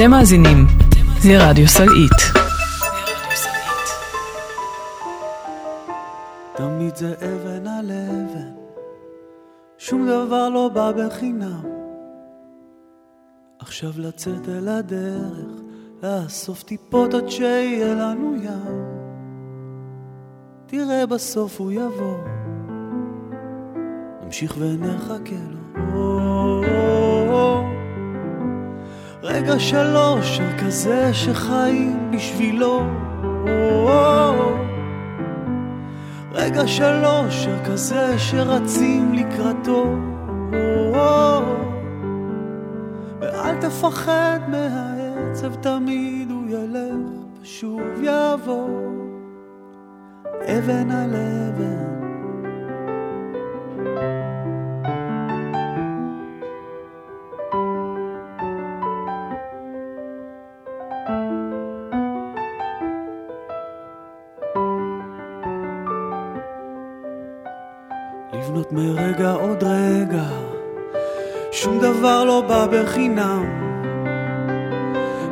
אתם מאזינים לרדיו סלעית. תמיד זה אבן על אבן, שום דבר לא בא בחינם. עכשיו לצאת אל הדרך, לאסוף טיפות עד שיהיה לנו ים. תראה בסוף הוא יבוא, נמשיך ונחכה לו. רגע של אושר כזה שחיים בשבילו. רגע של אושר כזה שרצים לקראתו. ואל תפחד מהעצב, תמיד הוא ילך ושוב יבוא. אבן על אבן. דבר לא בא בחינם,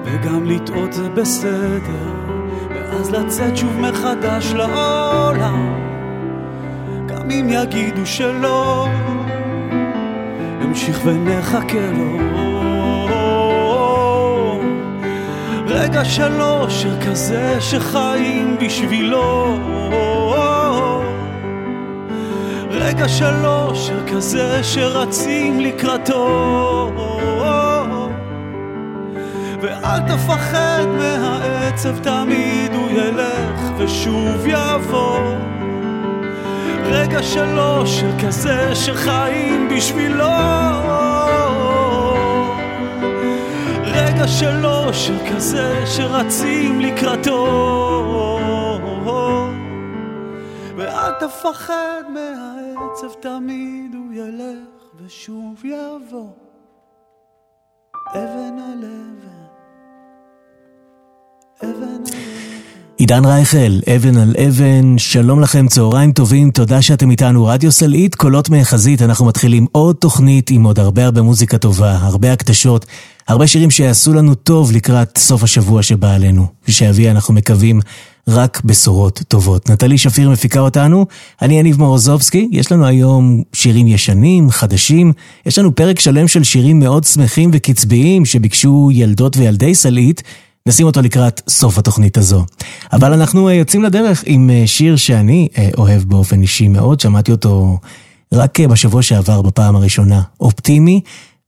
וגם לטעות זה בסדר, ואז לצאת שוב מחדש לעולם, גם אם יגידו שלא, נמשיך ונחכה לו. רגע של אושר כזה שחיים בשבילו רגע של אושר כזה שרצים לקראתו. ואל תפחד מהעצב, תמיד הוא ילך ושוב יבוא. רגע של אושר כזה שחיים בשבילו. רגע של אושר כזה שרצים לקראתו. ואל תפחד מהעצב, תמיד הוא ילך ושוב יבוא. אבן על אבן, אבן על אבן. עידן רייכל, אבן על אבן, שלום לכם, צהריים טובים, תודה שאתם איתנו. רדיו סלעית, קולות מהחזית, אנחנו מתחילים עוד תוכנית עם עוד הרבה הרבה מוזיקה טובה, הרבה הקדשות, הרבה שירים שיעשו לנו טוב לקראת סוף השבוע שבא עלינו, ושיביא, אנחנו מקווים, רק בשורות טובות. נטלי שפיר מפיקה אותנו, אני יניב מורוזובסקי, יש לנו היום שירים ישנים, חדשים, יש לנו פרק שלם של שירים מאוד שמחים וקצביים שביקשו ילדות וילדי סלעית, נשים אותו לקראת סוף התוכנית הזו. אבל אנחנו יוצאים לדרך עם שיר שאני אוהב באופן אישי מאוד, שמעתי אותו רק בשבוע שעבר בפעם הראשונה. אופטימי,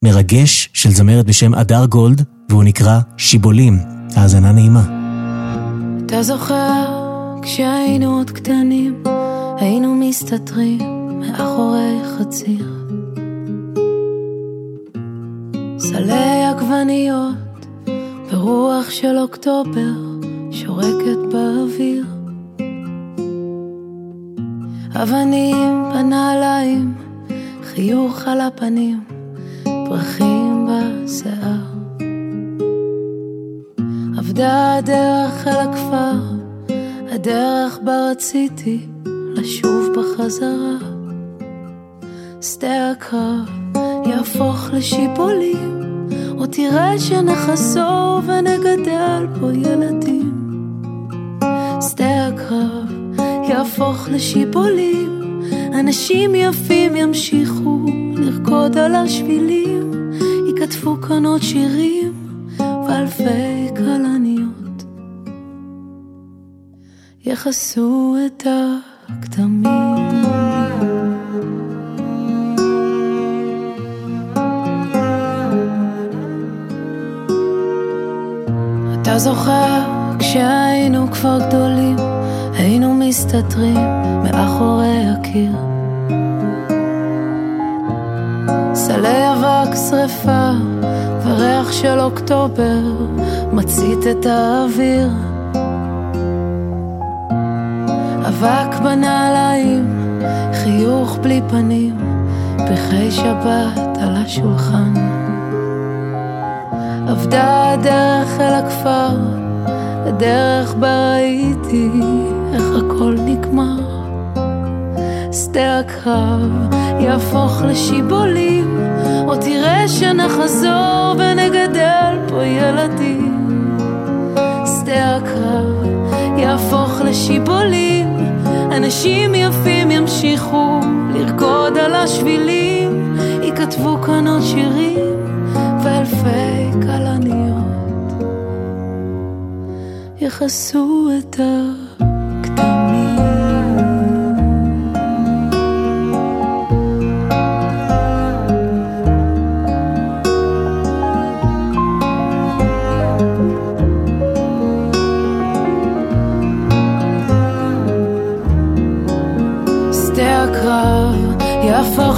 מרגש של זמרת בשם אדר גולד, והוא נקרא שיבולים. האזנה נעימה. אתה זוכר כשהיינו עוד קטנים, היינו מסתתרים מאחורי חציר. סלי עגבניות ברוח של אוקטובר שורקת באוויר. אבנים בנעליים, חיוך על הפנים, פרחים בשיער. עבדה הדרך אל הכפר, הדרך בה רציתי לשוב בחזרה. שדה הקרב יהפוך לשיפולים, או תראה שנחזור ונגדל פה ילדים. שדה הקרב יהפוך לשיפולים, אנשים יפים ימשיכו לרקוד על השבילים, ייכתבו כאן עוד שירים ואלפי יכסו את הכתמים. אתה זוכר כשהיינו כבר גדולים, היינו מסתתרים מאחורי הקיר. סלי אבק שרפה וריח של אוקטובר מצית את האוויר. אבק בנעליים, חיוך בלי פנים, פחי שבת על השולחן. עבדה הדרך אל הכפר, הדרך בה ראיתי איך הכל נגמר. שדה הקרב יהפוך לשיבולים, או תראה שנחזור ונגדל פה ילדים. שדה הקרב יהפוך לשיבולים, אנשים יפים ימשיכו לרקוד על השבילים, ייכתבו כאן עוד שירים ואלפי כלניות. יכסו את ה...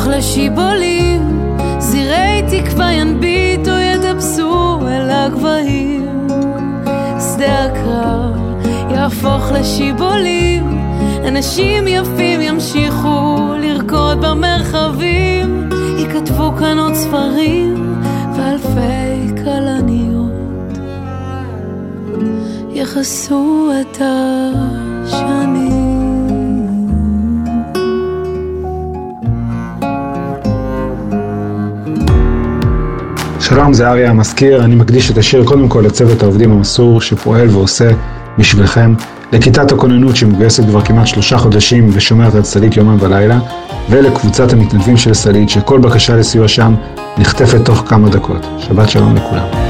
יהפוך לשיבולים, זירי תקווה ינביטו יטפסו אל הגבהים. שדה הקרב יהפוך לשיבולים, אנשים יפים ימשיכו לרקוד במרחבים, ייכתבו כאן עוד ספרים ואלפי כלניות יכסו את השנים. שלום, זה אריה המזכיר, אני מקדיש את השיר קודם כל לצוות העובדים המסור שפועל ועושה בשבילכם, לכיתת הכוננות שמגויסת כבר כמעט שלושה חודשים ושומרת על סלית יומם ולילה, ולקבוצת המתנדבים של סלית שכל בקשה לסיוע שם נחטפת תוך כמה דקות. שבת שלום לכולם.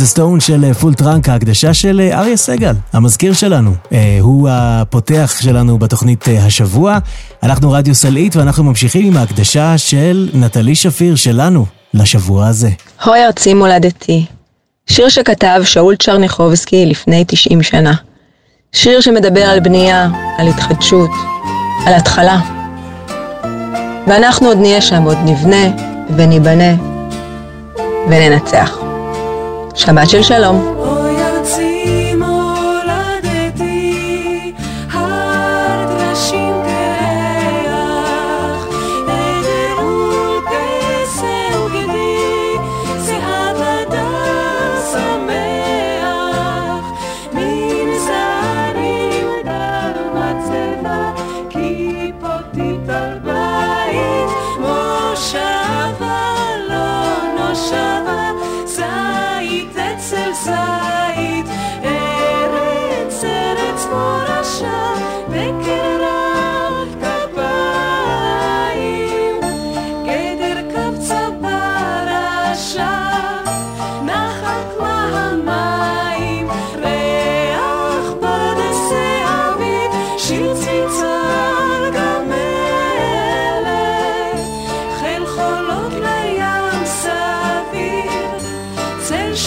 איזה סטון של פול טראנק, ההקדשה של אריה סגל, המזכיר שלנו. הוא הפותח שלנו בתוכנית השבוע. אנחנו רדיו סלעית ואנחנו ממשיכים עם ההקדשה של נטלי שפיר שלנו לשבוע הזה. הוי ארצי מולדתי, שיר שכתב שאול צ'רניחובסקי לפני 90 שנה. שיר שמדבר על בנייה, על התחדשות, על התחלה. ואנחנו עוד נהיה שם, עוד נבנה וניבנה וננצח. שבת של שלום.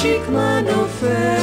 נשיק מנופף.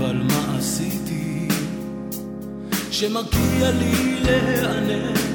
חוזר כמו בוא הביתה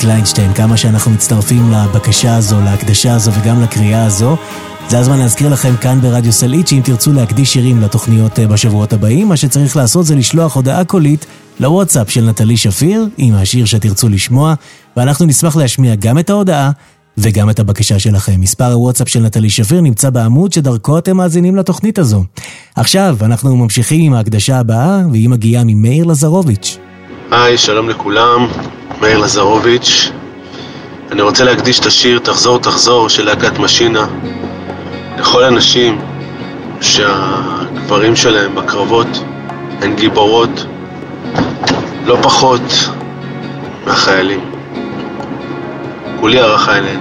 קליינשטיין, כמה שאנחנו מצטרפים לבקשה הזו, להקדשה הזו וגם לקריאה הזו. זה הזמן להזכיר לכם כאן ברדיו סלעית שאם תרצו להקדיש שירים לתוכניות אה, בשבועות הבאים, מה שצריך לעשות זה לשלוח הודעה קולית לוואטסאפ של נטלי שפיר עם השיר שתרצו לשמוע, ואנחנו נשמח להשמיע גם את ההודעה וגם את הבקשה שלכם. מספר הוואטסאפ של נטלי שפיר נמצא בעמוד שדרכו אתם מאזינים לתוכנית הזו. עכשיו אנחנו ממשיכים עם ההקדשה הבאה, והיא מגיעה ממאיר לזרוביץ'. היי, שלום לכולם, מאיר לזרוביץ'. אני רוצה להקדיש את השיר "תחזור תחזור" של להקת משינה לכל הנשים שהגברים שלהם בקרבות הן גיבורות לא פחות מהחיילים. כולי הערכה אליהן.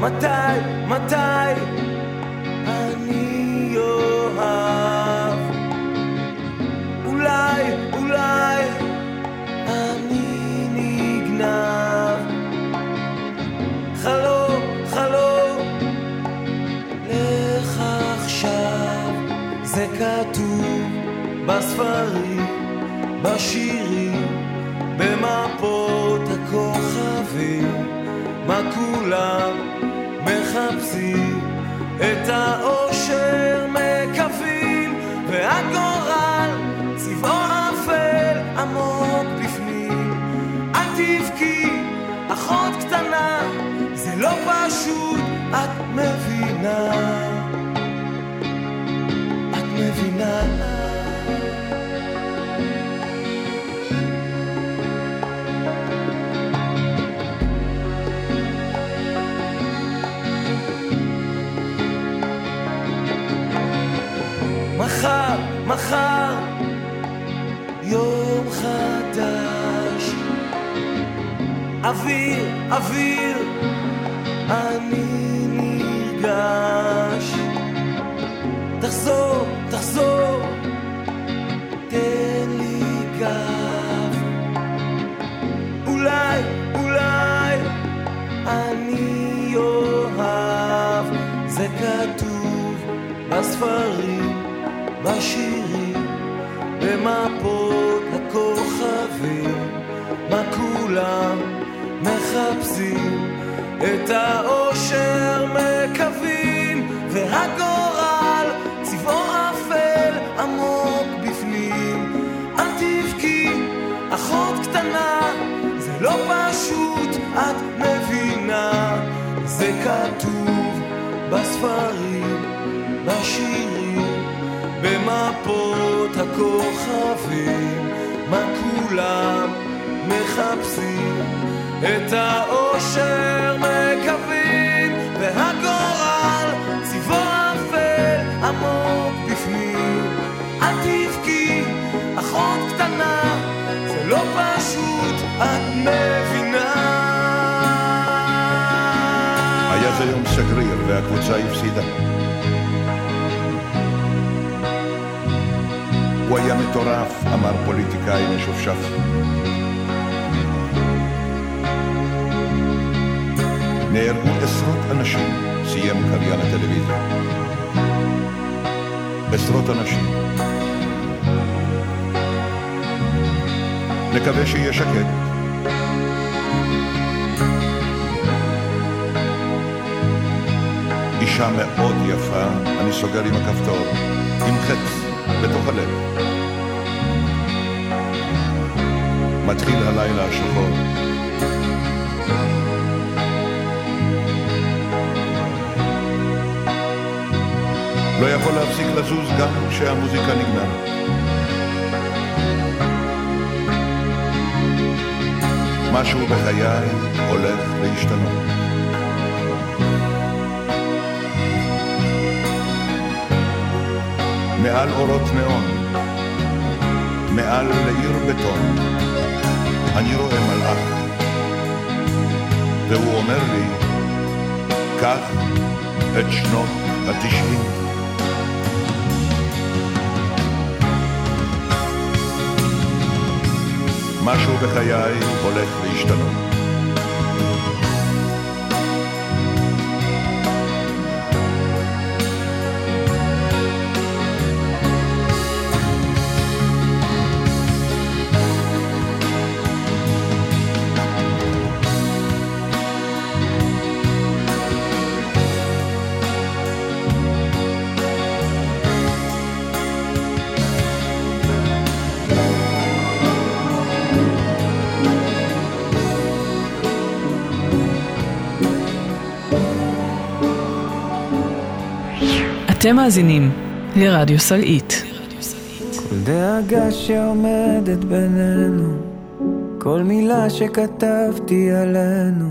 מתי, מתי כתוב בספרים, בשירים, במפות הכוכבים, מה כולם מחפשים, את האושר מחר, מחר, יום חדש. אוויר, אוויר, אני נרגש. תחזור, תחזור, תן לי גב. אולי, אולי, אני אוהב. זה כתוב בספרים, בשירים, במפות הכוכבים, מה כולם מחפשים, את האושר כתוב בספרים, בשירים, במפות הכוכבים, מה כולם מחפשים, את האושר סגריר והקבוצה הפסידה. הוא היה מטורף, אמר פוליטיקאי משופשף. נהרגו עשרות אנשים, סיים קריין הטלוויזיה. עשרות אנשים. נקווה שיהיה שקט. אישה מאוד יפה, אני סוגר עם הכפתור, עם חץ בתוך הלב. מתחיל הלילה השחור. לא יכול להפסיק לזוז גם כשהמוזיקה נגמרת. משהו בחיי הולך להשתנות. מעל אורות נאון, מעל לעיר בטון, אני רואה מלאך, והוא אומר לי, קח את שנות התשעים. משהו בחיי הולך להשתנות. אתם מאזינים לרדיו סלעית. כל דאגה שעומדת בינינו, כל מילה שכתבתי עלינו,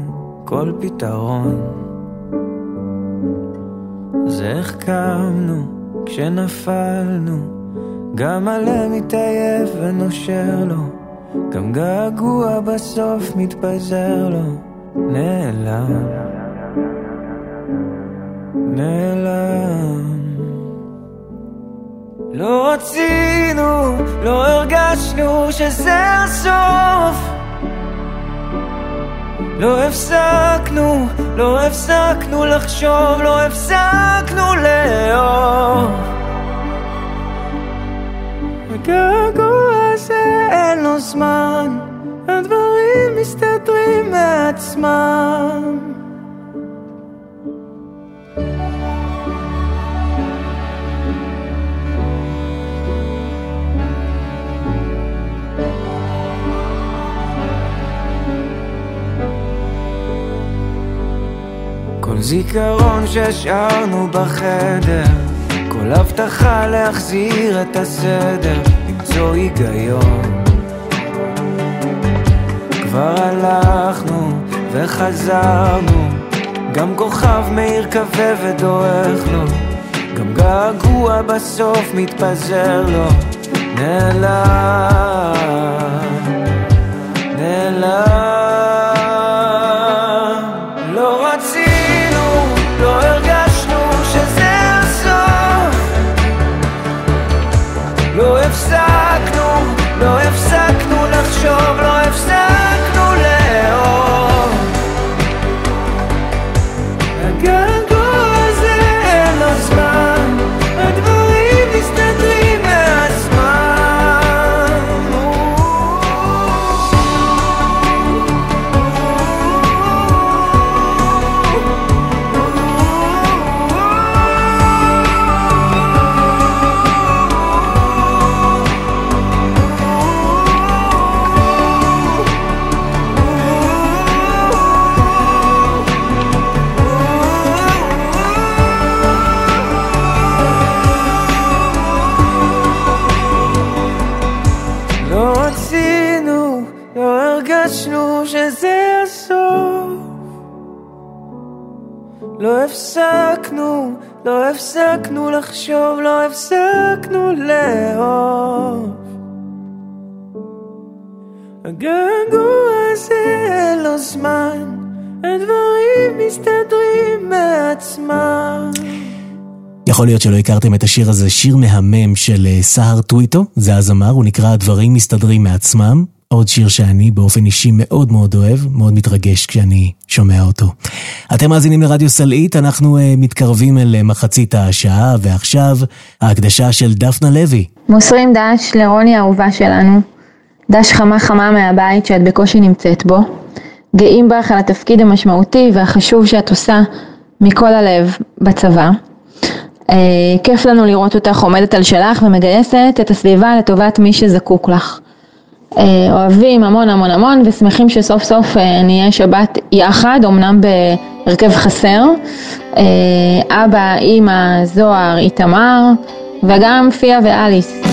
כל פתרון. זה איך קמנו כשנפלנו, גם הלב מתעייף ונושר לו, גם געגוע בסוף מתפזר לו, נעלם. נעלם. לא רצינו, לא הרגשנו שזה הסוף. לא הפסקנו, לא הפסקנו לחשוב, לא הפסקנו לאהוב. הגעגוע הזה אין לו זמן, הדברים מסתדרים מעצמם. זיכרון שהשארנו בחדר, כל הבטחה להחזיר את הסדר, למצוא היגיון. כבר הלכנו וחזרנו, גם כוכב מאיר כבה ודועך לו, גם געגוע בסוף מתפזר לו, נעלם. הפסקנו לחשוב, לחשוב, לא הפסקנו לאהוב. הגעגוע הזה לו זמן, הדברים מסתדרים מעצמם. יכול להיות שלא הכרתם את השיר הזה, שיר מהמם של אה, סהר טוויטו, זה הזמר, הוא נקרא "הדברים מסתדרים מעצמם". עוד שיר שאני באופן אישי מאוד מאוד אוהב, מאוד מתרגש כשאני שומע אותו. אתם מאזינים לרדיו סלעית, אנחנו uh, מתקרבים אל uh, מחצית השעה, ועכשיו ההקדשה של דפנה לוי. מוסרים דש לרוני האהובה שלנו, דש חמה חמה מהבית שאת בקושי נמצאת בו. גאים בך על התפקיד המשמעותי והחשוב שאת עושה מכל הלב בצבא. אה, כיף לנו לראות אותך עומדת על שלך ומגייסת את הסביבה לטובת מי שזקוק לך. אה, אוהבים המון המון המון ושמחים שסוף סוף אה, נהיה שבת יחד, אמנם בהרכב חסר. אה, אבא, אימא, זוהר, איתמר וגם פיה ואליס.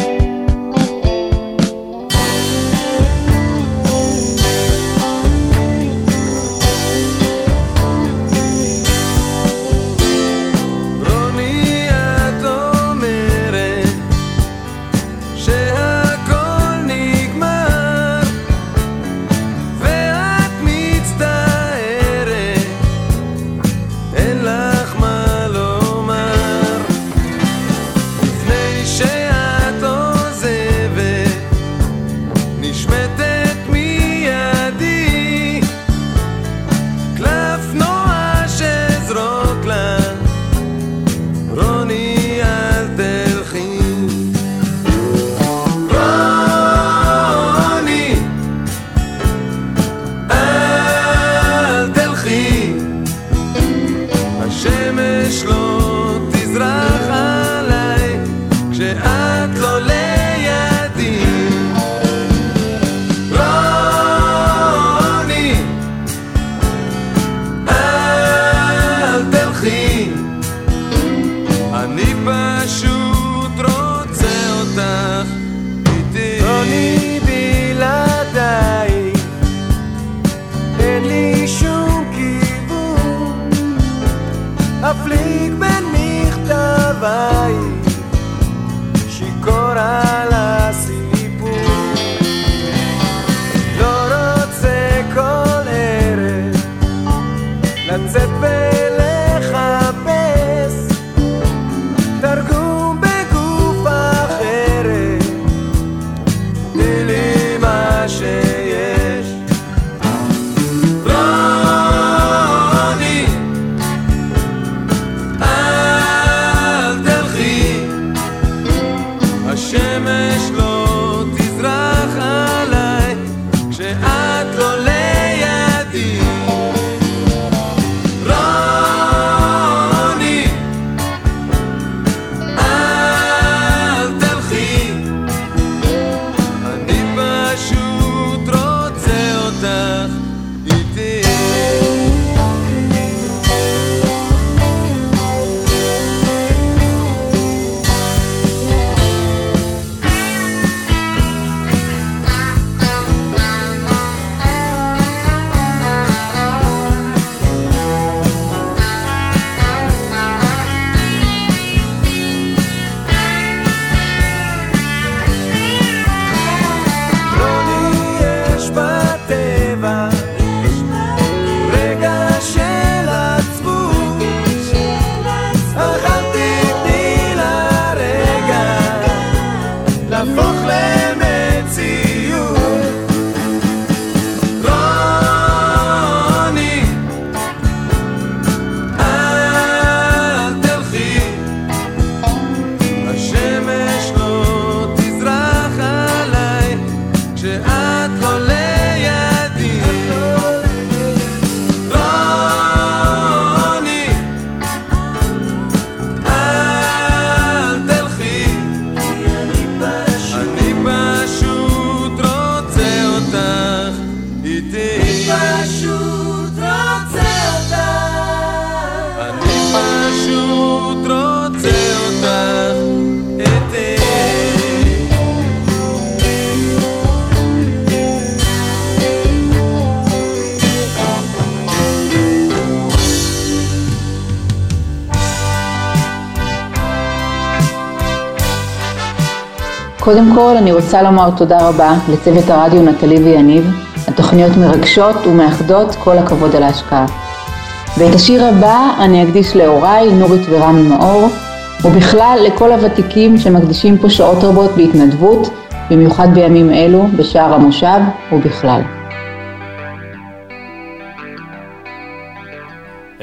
קודם כל אני רוצה לומר תודה רבה לצוות הרדיו נטלי ויניב, התוכניות מרגשות ומאחדות, כל הכבוד על ההשקעה. ואת השיר הבא אני אקדיש להוריי, נורית ורמי מאור, ובכלל לכל הוותיקים שמקדישים פה שעות רבות בהתנדבות, במיוחד בימים אלו, בשער המושב ובכלל.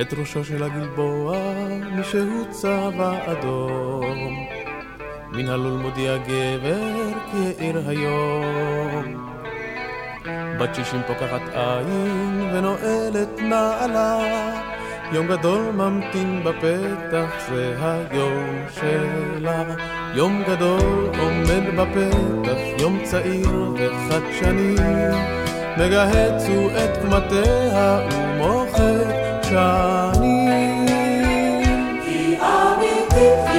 את ראשו של הגלבוע, מי שהוא צבע אדום. מן הלול מודיע גבר כי העיר היום. בת שישים פוקחת עין ונועלת נעלה, יום גדול ממתין בפתח, זה היום שלה. יום גדול עומד בפתח, יום צעיר וחדשני, מגהץ הוא את קמטיה ומוחק שנים. כי אמיתית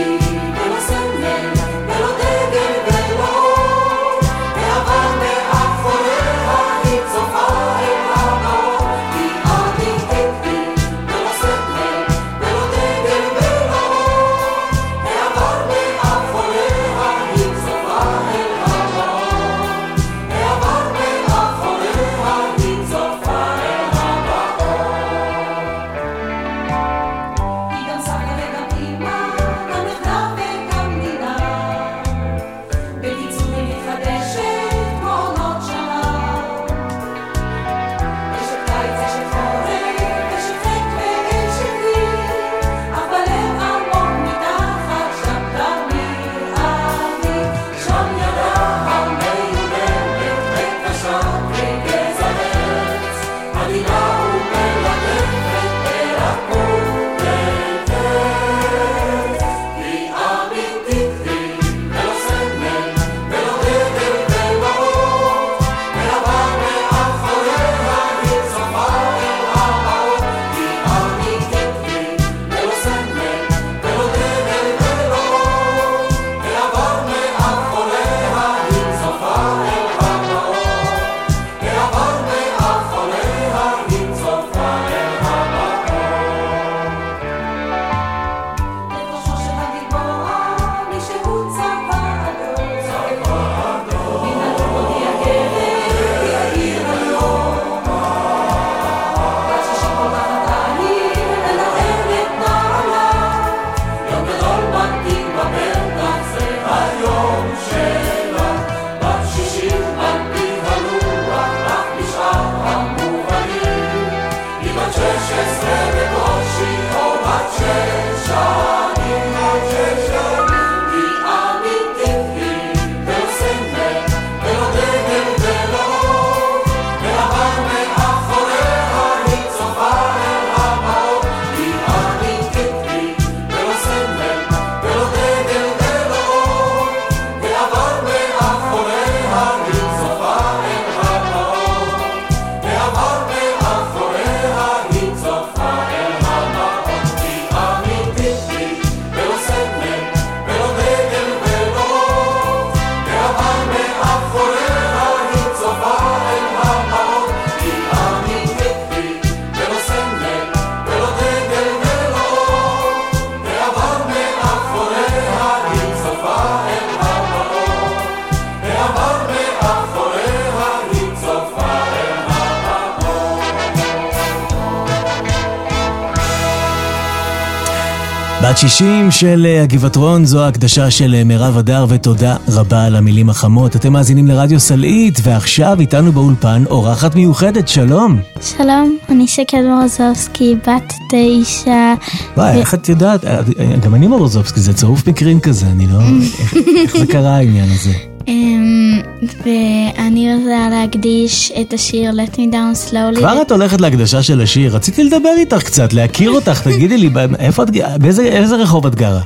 ה-60 של אה, הגבעתרון, זו ההקדשה של אה, מירב הדר, ותודה רבה על המילים החמות. אתם מאזינים לרדיו סלעית, ועכשיו איתנו באולפן אורחת מיוחדת, שלום. שלום, אני שקד מורוזובסקי, בת תשע. וואי, ו... איך את יודעת? אה, גם אני מורוזובסקי, זה צירוף מקרים כזה, אני לא... איך, איך זה קרה העניין הזה? אמ, ואני רוצה להקדיש את השיר Let Me Down Slowly. כבר את הולכת להקדשה של השיר, רציתי לדבר איתך קצת, להכיר אותך, תגידי לי, איפה את, באיזה איזה רחוב את גרה?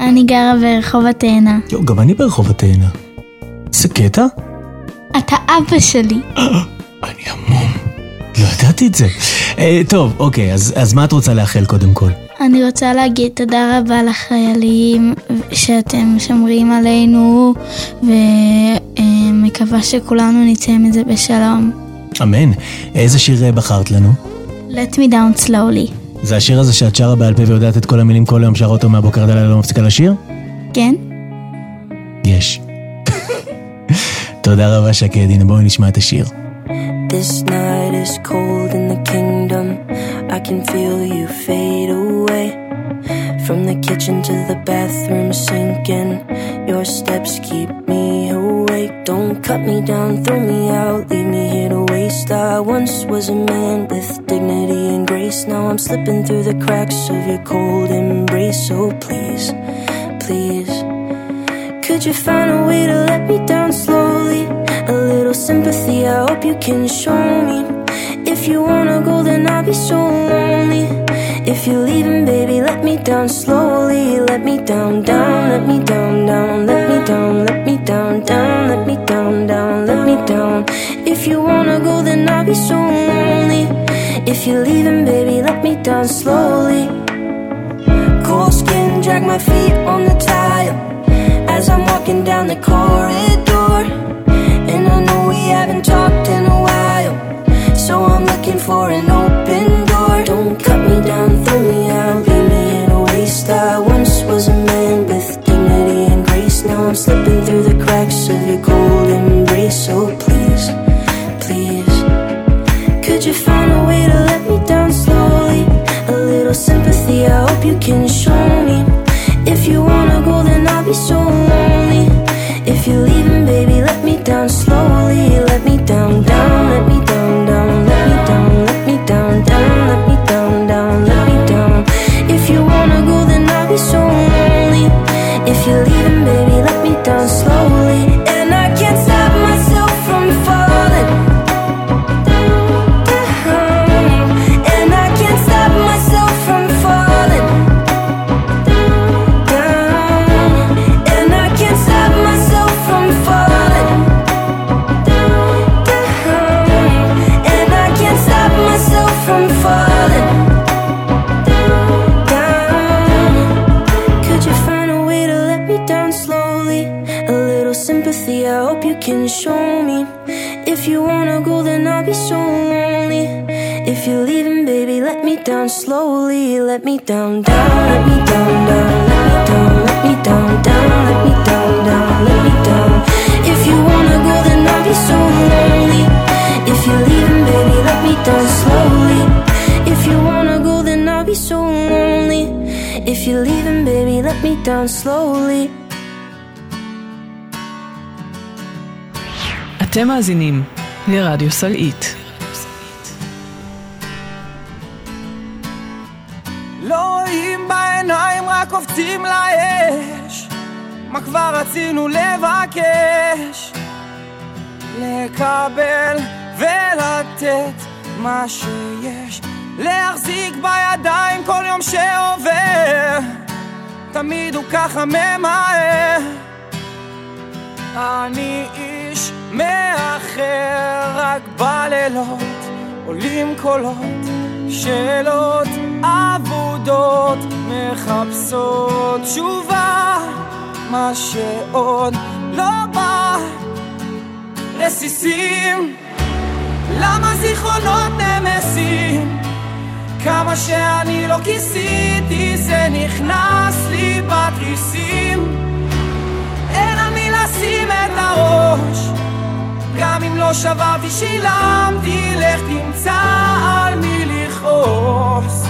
אני גרה ברחוב התאנה. יו, גם אני ברחוב התאנה. איזה קטע? אתה אבא שלי. לא ידעתי את זה. אה, טוב, אוקיי, אז, אז מה את רוצה לאחל קודם כל? אני רוצה להגיד תודה רבה לחיילים שאתם שומרים עלינו, ומקווה שכולנו נצא מזה בשלום. אמן. איזה שיר אה, בחרת לנו? Let me down slowly. זה השיר הזה שאת שרה בעל פה ויודעת את כל המילים כל היום, שרה אותו מהבוקר עד הלילה לא מפסיקה לשיר? כן? יש. תודה רבה שקד, הנה בואו נשמע את השיר. This night is cold in the kingdom. I can feel you fade away. From the kitchen to the bathroom sinking. Your steps keep me awake. Don't cut me down, throw me out, leave me here to waste. I once was a man with dignity and grace. Now I'm slipping through the cracks of your cold embrace. So please, please. Could you find a way to let me down slowly? A little sympathy, I hope you can show me. If you wanna go, then I'll be so lonely. If you're leaving, baby, let me down slowly. Let me down, down, let me down, down, let me down, let me down, down, let me down, down, let me down. If you wanna go, then I'll be so lonely. If you're leaving, baby, let me down slowly. Cold skin, drag my feet on the tile as I'm walking down the corridor. And I know we haven't talked in a so I'm looking for an open door. Don't cut me down, throw me out, leave me in a waste. I once was a man with dignity and grace. Now I'm slipping through the cracks of your cold embrace. So oh, please, please, could you find a way to let me down slowly? A little sympathy, I hope you can show me. If you wanna go, then I'll be so lonely. If you're leaving, baby, let me down slowly. Let me down, down, can show me. If you wanna go, then I'll be so lonely. If you're leaving, baby, let me down slowly. Let me down, down, let me down, down, let me down, let me down, down, let me down, down, let me down. If you wanna go, then I'll be so lonely. If you're leaving, baby, let me down slowly. If you wanna go, then I'll be so lonely. If you're leaving, baby, let me down slowly. אתם מאזינים לרדיו סלעית. לא רואים בעיניים, רק קופצים לאש. מה כבר רצינו לבקש? לקבל ולתת מה שיש. להחזיק בידיים כל יום שעובר. תמיד הוא ככה ממהר. אני מאחר, רק בלילות עולים קולות, שאלות אבודות מחפשות תשובה, מה שעוד לא בא. רסיסים, למה זיכרונות נמסים? כמה שאני לא כיסיתי זה נכנס לי בתריסים אין על מי לשים את הראש גם אם לא שברתי שילמתי לך תמצא על מי לכעוס.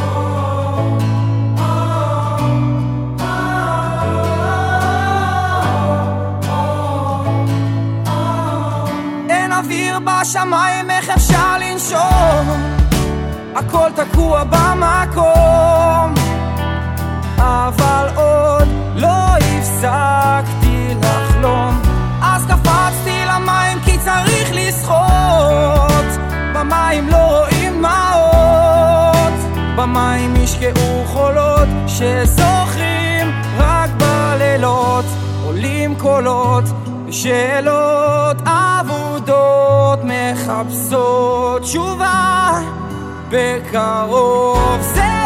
אין אוויר בשמיים איך אפשר לנשום? הכל תקוע במקום. אבל עוד לא הפסקתי לחלום צריך לשחות. במים לא רואים מעות. במים ישקעו חולות שזוכרים רק בלילות. עולים קולות שאלות אבודות מחפשות תשובה בקרוב. זה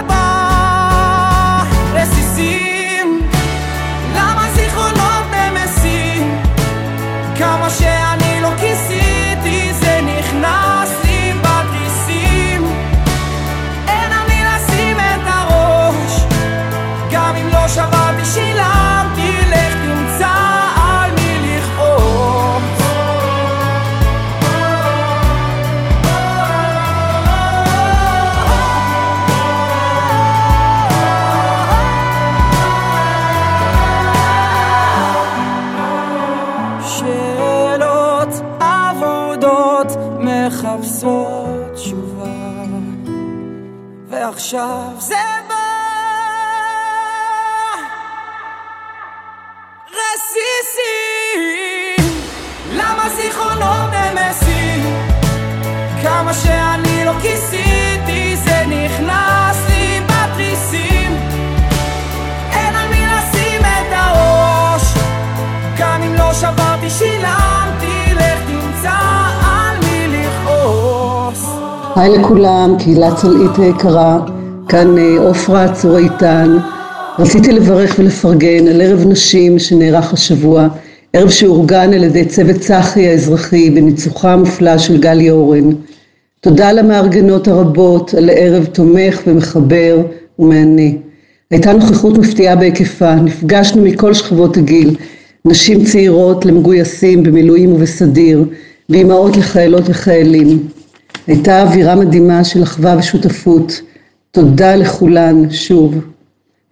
היי לכולם, קהילה צלעית יקרה, כאן אה, עופרה צור איתן. רציתי לברך ולפרגן על ערב נשים שנערך השבוע, ערב שאורגן על ידי צוות צחי האזרחי בניצוחה המופלא של גלי אורן. תודה למארגנות הרבות על ערב תומך ומחבר ומהנה. הייתה נוכחות מפתיעה בהיקפה, נפגשנו מכל שכבות הגיל, נשים צעירות למגויסים במילואים ובסדיר, ואימהות לחיילות וחיילים. הייתה אווירה מדהימה של אחווה ושותפות. תודה לכולן, שוב.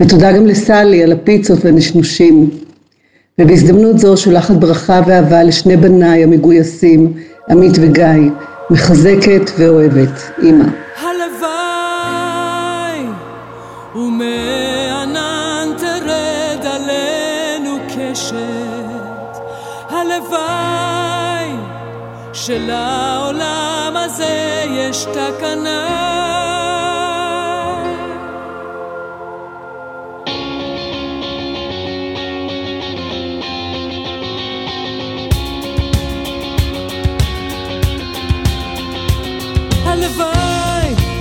ותודה גם לסלי על הפיצות והנשנושים. ובהזדמנות זו שולחת ברכה ואהבה לשני בניי המגויסים, עמית וגיא, מחזקת ואוהבת, קשת הלוואי שלעולם הזה יש תקנה.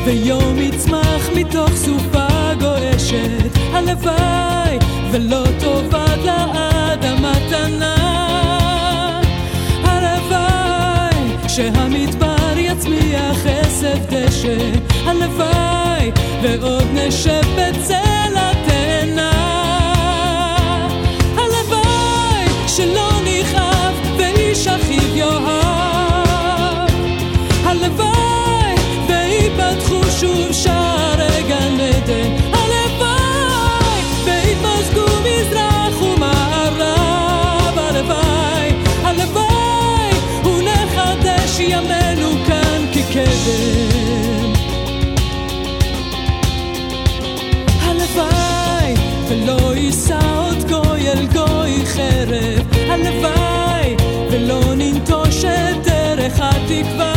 ויום יצמח מתוך סופה גועשת. הלוואי ולא תאבד לעד מתנה הלוואי שהמדבר עשב דשא הלוואי ועוד נשב בצל התאנה הלוואי שלא diep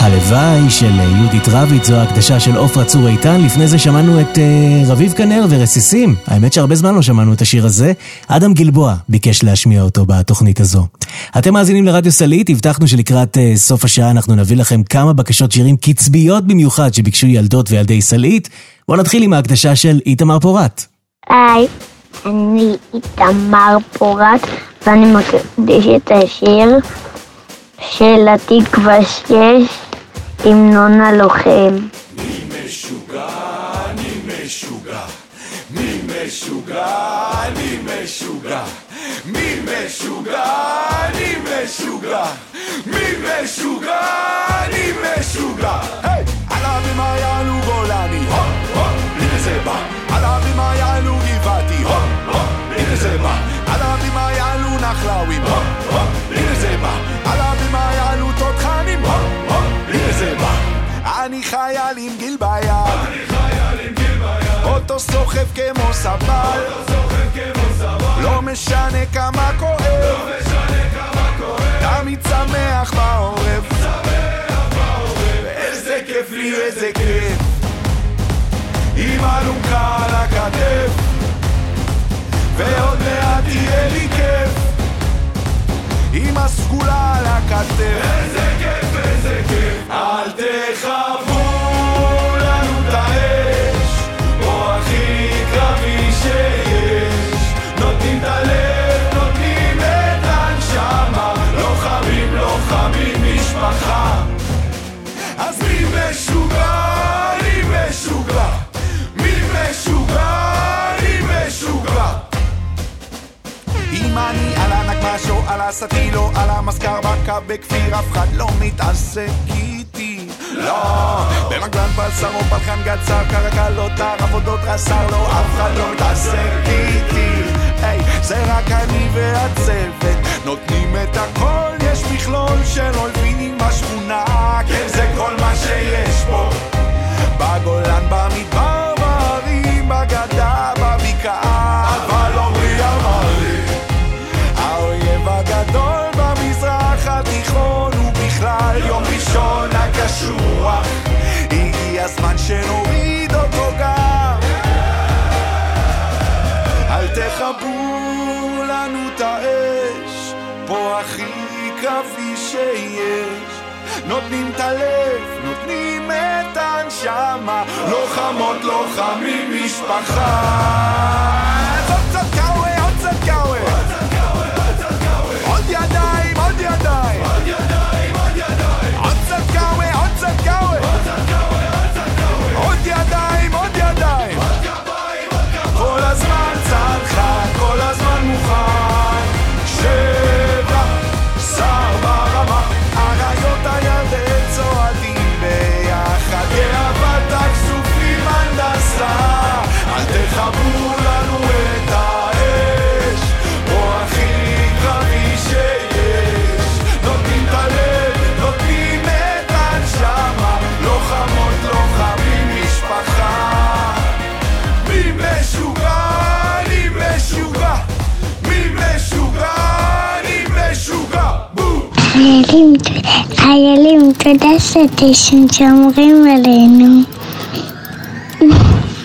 הלוואי של יהודית רביץ זו ההקדשה של עופרה צור איתן. לפני זה שמענו את uh, רביב כנר ורסיסים. האמת שהרבה זמן לא שמענו את השיר הזה. אדם גלבוע ביקש להשמיע אותו בתוכנית הזו. אתם מאזינים לרדיו סלעית, הבטחנו שלקראת uh, סוף השעה אנחנו נביא לכם כמה בקשות שירים קצביות במיוחד שביקשו ילדות וילדי סלעית. בואו נתחיל עם ההקדשה של איתמר פורת. היי, אני איתמר פורת ואני מקדיש את השיר של התקווה שיש. המנון הלוחם. מי משוגע? אני משוגע. מי משוגע? אני משוגע. מי משוגע? אני משוגע. מי משוגע? אני משוגע. היי! על ההרים היענו גולני, הו, הו, הנה זה בא. עליו על ההרים היענו גבעתי, הו, הו, הנה זה בא. עליו על ההרים היענו נחלאווי, הו, אני חייל עם גיל ביד. אני חייל עם גיל ביד. אותו סוחב כמו סבל. אותו סוחב כמו סבל. לא משנה כמה כואב. לא משנה כמה כואב. תמיד שמח בעורף. שמח בעורף. איזה כיף לי, איזה כיף. עם אלונקה על הכתף. ועוד מעט יהיה לי כיף. עם הסגולה על הכתף. איזה כיף, איזה כיף. אל תכבו אני על הנגמ"ש או על הסטילו, על המזכר בקו בכפיר, אף אחד לא מתעסק איתי. לא, במגלן פלסר או פלחן גצר, קרקלות, עבודות רס"ר, לא, אף אחד לא מתעסק איתי. היי, זה רק אני והצוות, נותנים את הכל, יש מכלול של אויבים בשכונה, כן, זה כל מה שיש פה. בגולן, במדבר, בהרים, בגדה, בבקעה, הקשוח הגיע הזמן שנוריד אותו גם. אל תכבו לנו את האש פה הכי קרבי שיש. נותנים את הלב, נותנים את הנשמה. לוחמות, לוחמים, משפחה חיילים, חיילים, תודה שאתם שומרים עלינו.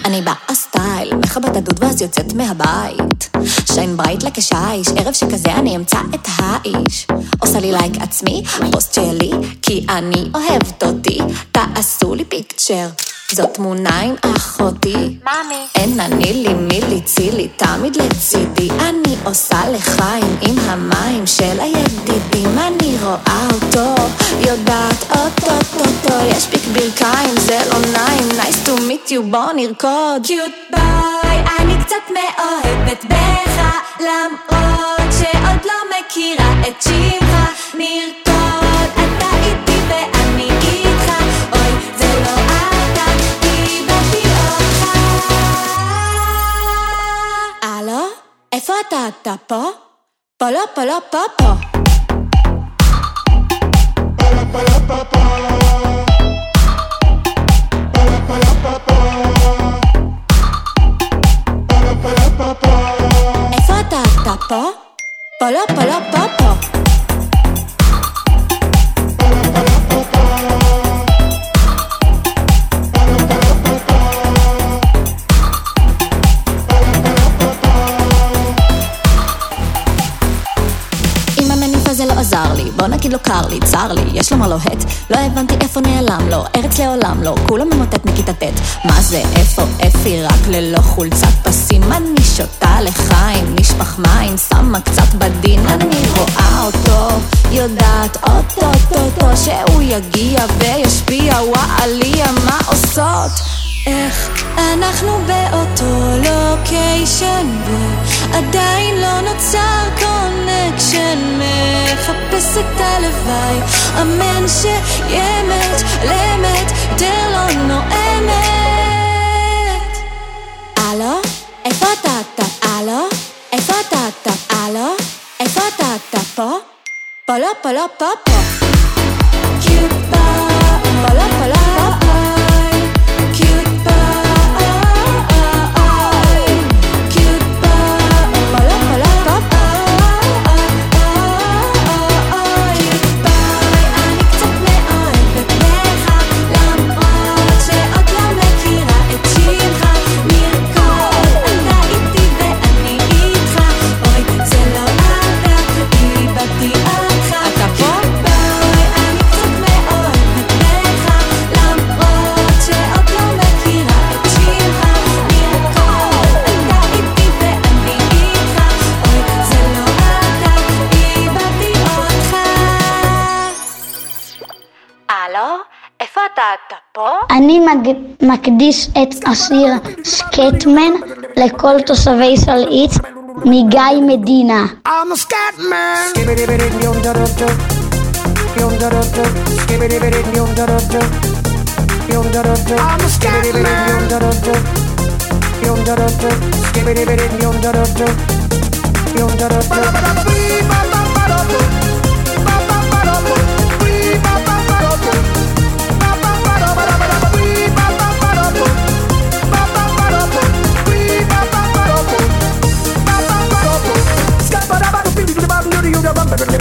אני באה סטייל, מכבת הדוד ואז יוצאת מהבית. שיין ברייט לכשיש, ערב שכזה אני אמצא את האיש. עושה לי לייק עצמי, פוסט שלי, כי אני אוהבת אותי. תעשו לי פיקצ'ר. זאת תמונה עם אחותי. מאמי. אין אני לי מי ליצילי, תמיד לצידי. אני עושה לחיים עם המים של הידידים. אני רואה אותו, יודעת אוטוטוטו. יש פיק ברכיים, זה לא נעים. nice to meet you, בוא נרקוד. קיוט ביי, אני קצת מאוהבת בך. למרות שעוד לא מכירה את שמך. נרקוד, איפה אתה? אתה פה? פה לא, פה לא, פה פה. איפה אתה? אתה פה? פה לא, פה לא, פה פה. אם המניפה זה לא עוזר עזר לי, בוא נגיד לו קר לי, צר לי, יש לו מה לוהט? לא הבנתי איפה נעלם לו, ארץ לעולם לא, כולו ממוטט מכיתה ט'. מה זה, איפה אפי, רק ללא חולצת פסים? אני שותה לחיים, נשפך מים, שמה קצת בדין, אני רואה אותו, יודעת אוטוטוטו שהוא יגיע וישפיע, וואליה, מה עושות? איך אנחנו באותו לוקיישן ועדיין לא נוצר קונקשן מחפש את הלוואי אמן שיהיה אמת לאמת יותר לא נואמת הלו? איפה אתה אתה? הלו? איפה אתה אתה? הלו? איפה אתה אתה? פה? פה לא פה לא פה פה קיוט בא פה לא פה לא אני מג- מקדיש את השיר סקטמן לכל תושבי סלעית מגיא מדינה. I'm a scat man. I'm a scat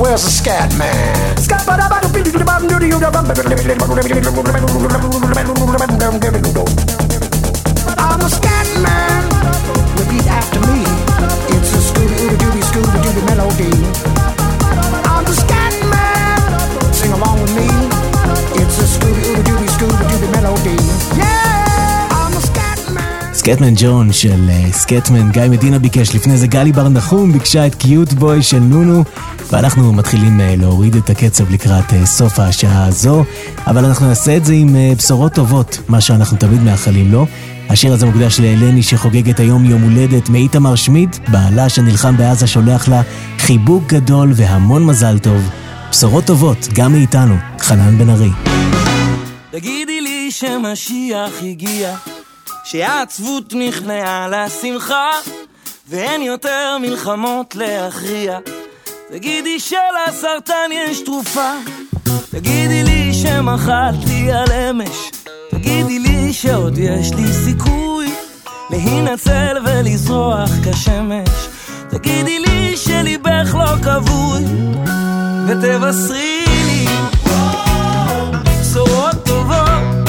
Where's the scat man? Scat man, I'm a scat man. Repeat after me. סקטמן ג'ון של סקטמן, גיא מדינה ביקש, לפני זה גלי בר נחום ביקשה את קיוט בוי של נונו, ואנחנו מתחילים uh, להוריד את הקצב לקראת uh, סוף השעה הזו, אבל אנחנו נעשה את זה עם uh, בשורות טובות, מה שאנחנו תמיד מאחלים לו. השיר הזה מוקדש לאלני שחוגגת היום יום הולדת מאיתמר שמיט, בעלה שנלחם בעזה שולח לה חיבוק גדול והמון מזל טוב. בשורות טובות, גם מאיתנו, חנן בן ארי. תגידי לי שמשיח הגיע, שהעצבות נכנעה לשמחה, ואין יותר מלחמות להכריע. תגידי שלסרטן יש תרופה, תגידי לי שמחלתי על אמש, תגידי לי שעוד יש לי סיכוי להינצל ולזרוח כשמש. תגידי לי שליבך לא כבוי, ותבשרי לי בשורות טובות,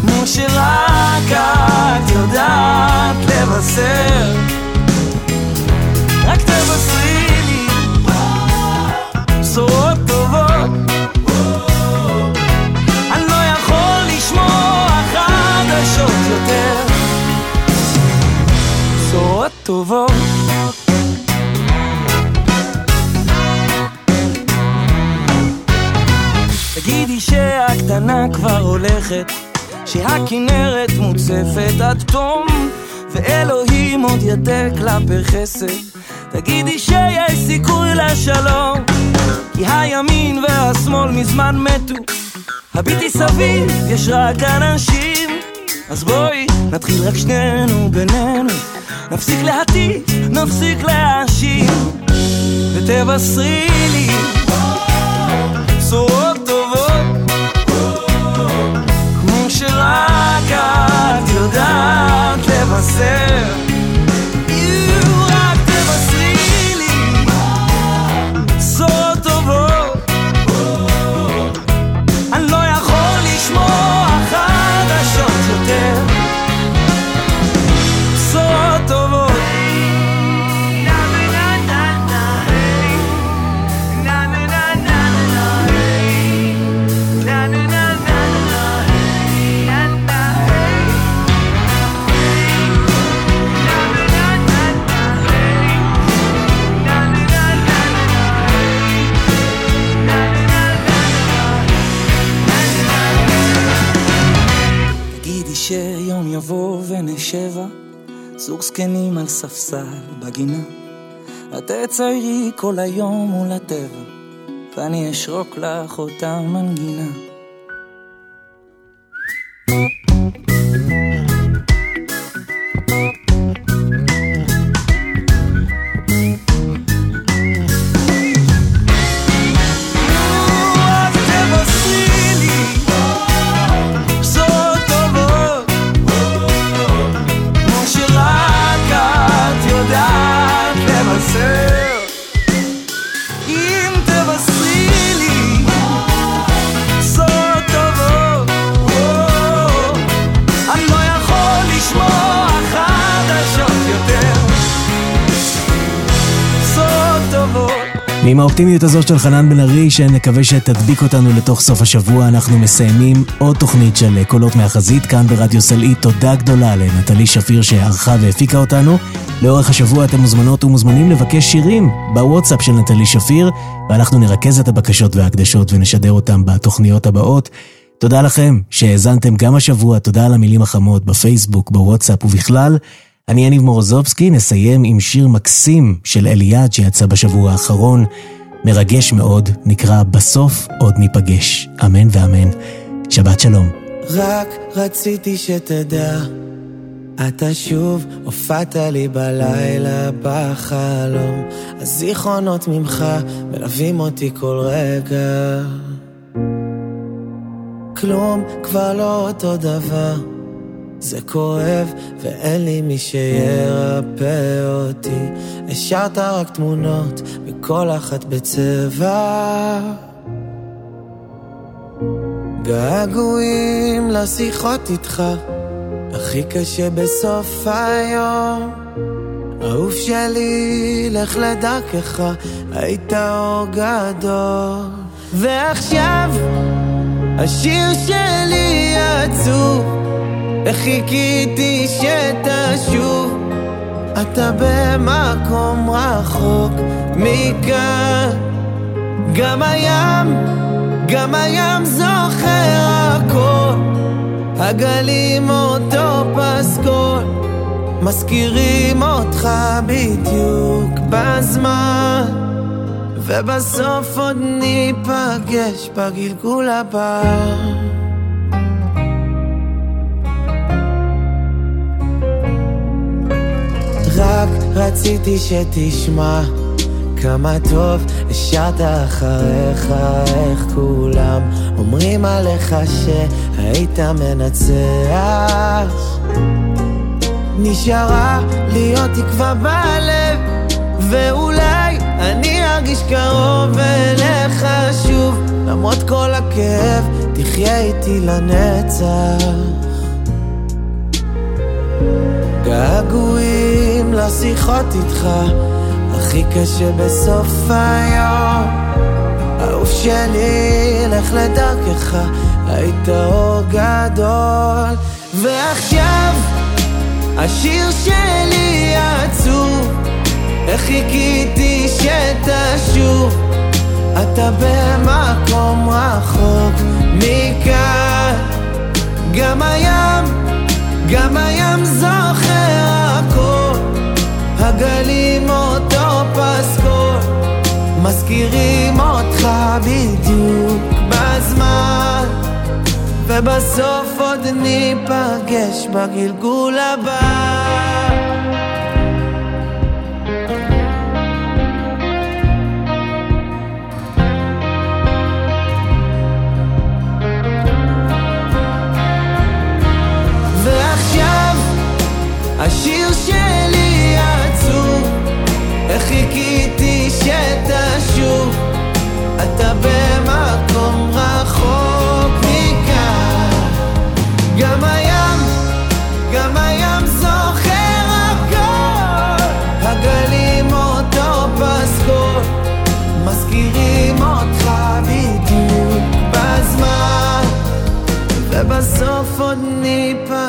כמו שרק את יודעת לבשר. טובות תגידי שהקטנה כבר הולכת, שהכנרת מוצפת עד תום, ואלוהים עוד יתה כלפי חסד. תגידי שיש סיכוי לשלום, כי הימין והשמאל מזמן מתו. הביטי סביב, יש רק אנשים, אז בואי נתחיל רק שנינו בינינו. נפסיק להטיף, נפסיק להאשים, ותבשרי לי זקנים על ספסל בגינה. את תציירי כל היום מול הטבע, ואני אשרוק לך אותה מנגינה. האופטימיות הזאת של חנן בן ארי, שנקווה שתדביק אותנו לתוך סוף השבוע, אנחנו מסיימים עוד תוכנית של קולות מהחזית כאן ברדיו סלעית. תודה גדולה לנטלי שפיר שערכה והפיקה אותנו. לאורך השבוע אתם מוזמנות ומוזמנים לבקש שירים בוואטסאפ של נטלי שפיר, ואנחנו נרכז את הבקשות וההקדשות ונשדר אותם בתוכניות הבאות. תודה לכם שהאזנתם גם השבוע, תודה על המילים החמות בפייסבוק, בוואטסאפ ובכלל. אני יניב מורוזובסקי, נסיים עם שיר מקסים של אליעד שיצא בשבוע האחרון. מרגש מאוד, נקרא בסוף עוד ניפגש. אמן ואמן. שבת שלום. רק רציתי שתדע, אתה שוב הופעת לי בלילה בחלום. הזיכרונות ממך מלווים אותי כל רגע. כלום כבר לא אותו דבר, זה כואב ואין לי מי שירפא אותי. השארת רק תמונות, וכל אחת בצבע. געגועים לשיחות איתך, הכי קשה בסוף היום. אהוב שלי, לך לדרכך, היית אור גדול. ועכשיו, השיר שלי עצוב, וחיכיתי שתשוב. אתה במקום רחוק מכאן. גם הים, גם הים זוכר הכל. הגלים אותו פסקול. מזכירים אותך בדיוק בזמן. ובסוף עוד ניפגש בגלגול הבא רק רציתי שתשמע כמה טוב השארת אחריך איך כולם אומרים עליך שהיית מנצח. נשארה להיות תקווה בלב ואולי אני ארגיש קרוב אליך שוב למרות כל הכאב תחיה איתי לנצח געגועים לשיחות איתך הכי קשה בסוף היום. אהוב שלי, לך לדרכך היית אור גדול. ועכשיו השיר שלי עצוב איך חיכיתי שתשוב? אתה במקום רחוק מכאן. גם הים, גם הים זוכר הכל. הגלים אותו פסקול. מזכירים אותך בדיוק בזמן. ובסוף עוד ניפגש בגלגול הבא השיר שלי עצוב איך חיכיתי שתשוב. אתה במקום רחוק מכאן. גם הים, גם הים זוכר הכל. הגלים אותו פסקול מזכירים אותך בדיוק בזמן. ובסוף עוד ניפגש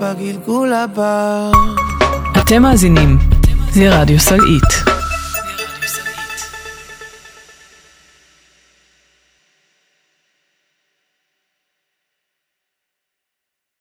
בגלגול הבא אתם מאזינים לרדיו סלעית.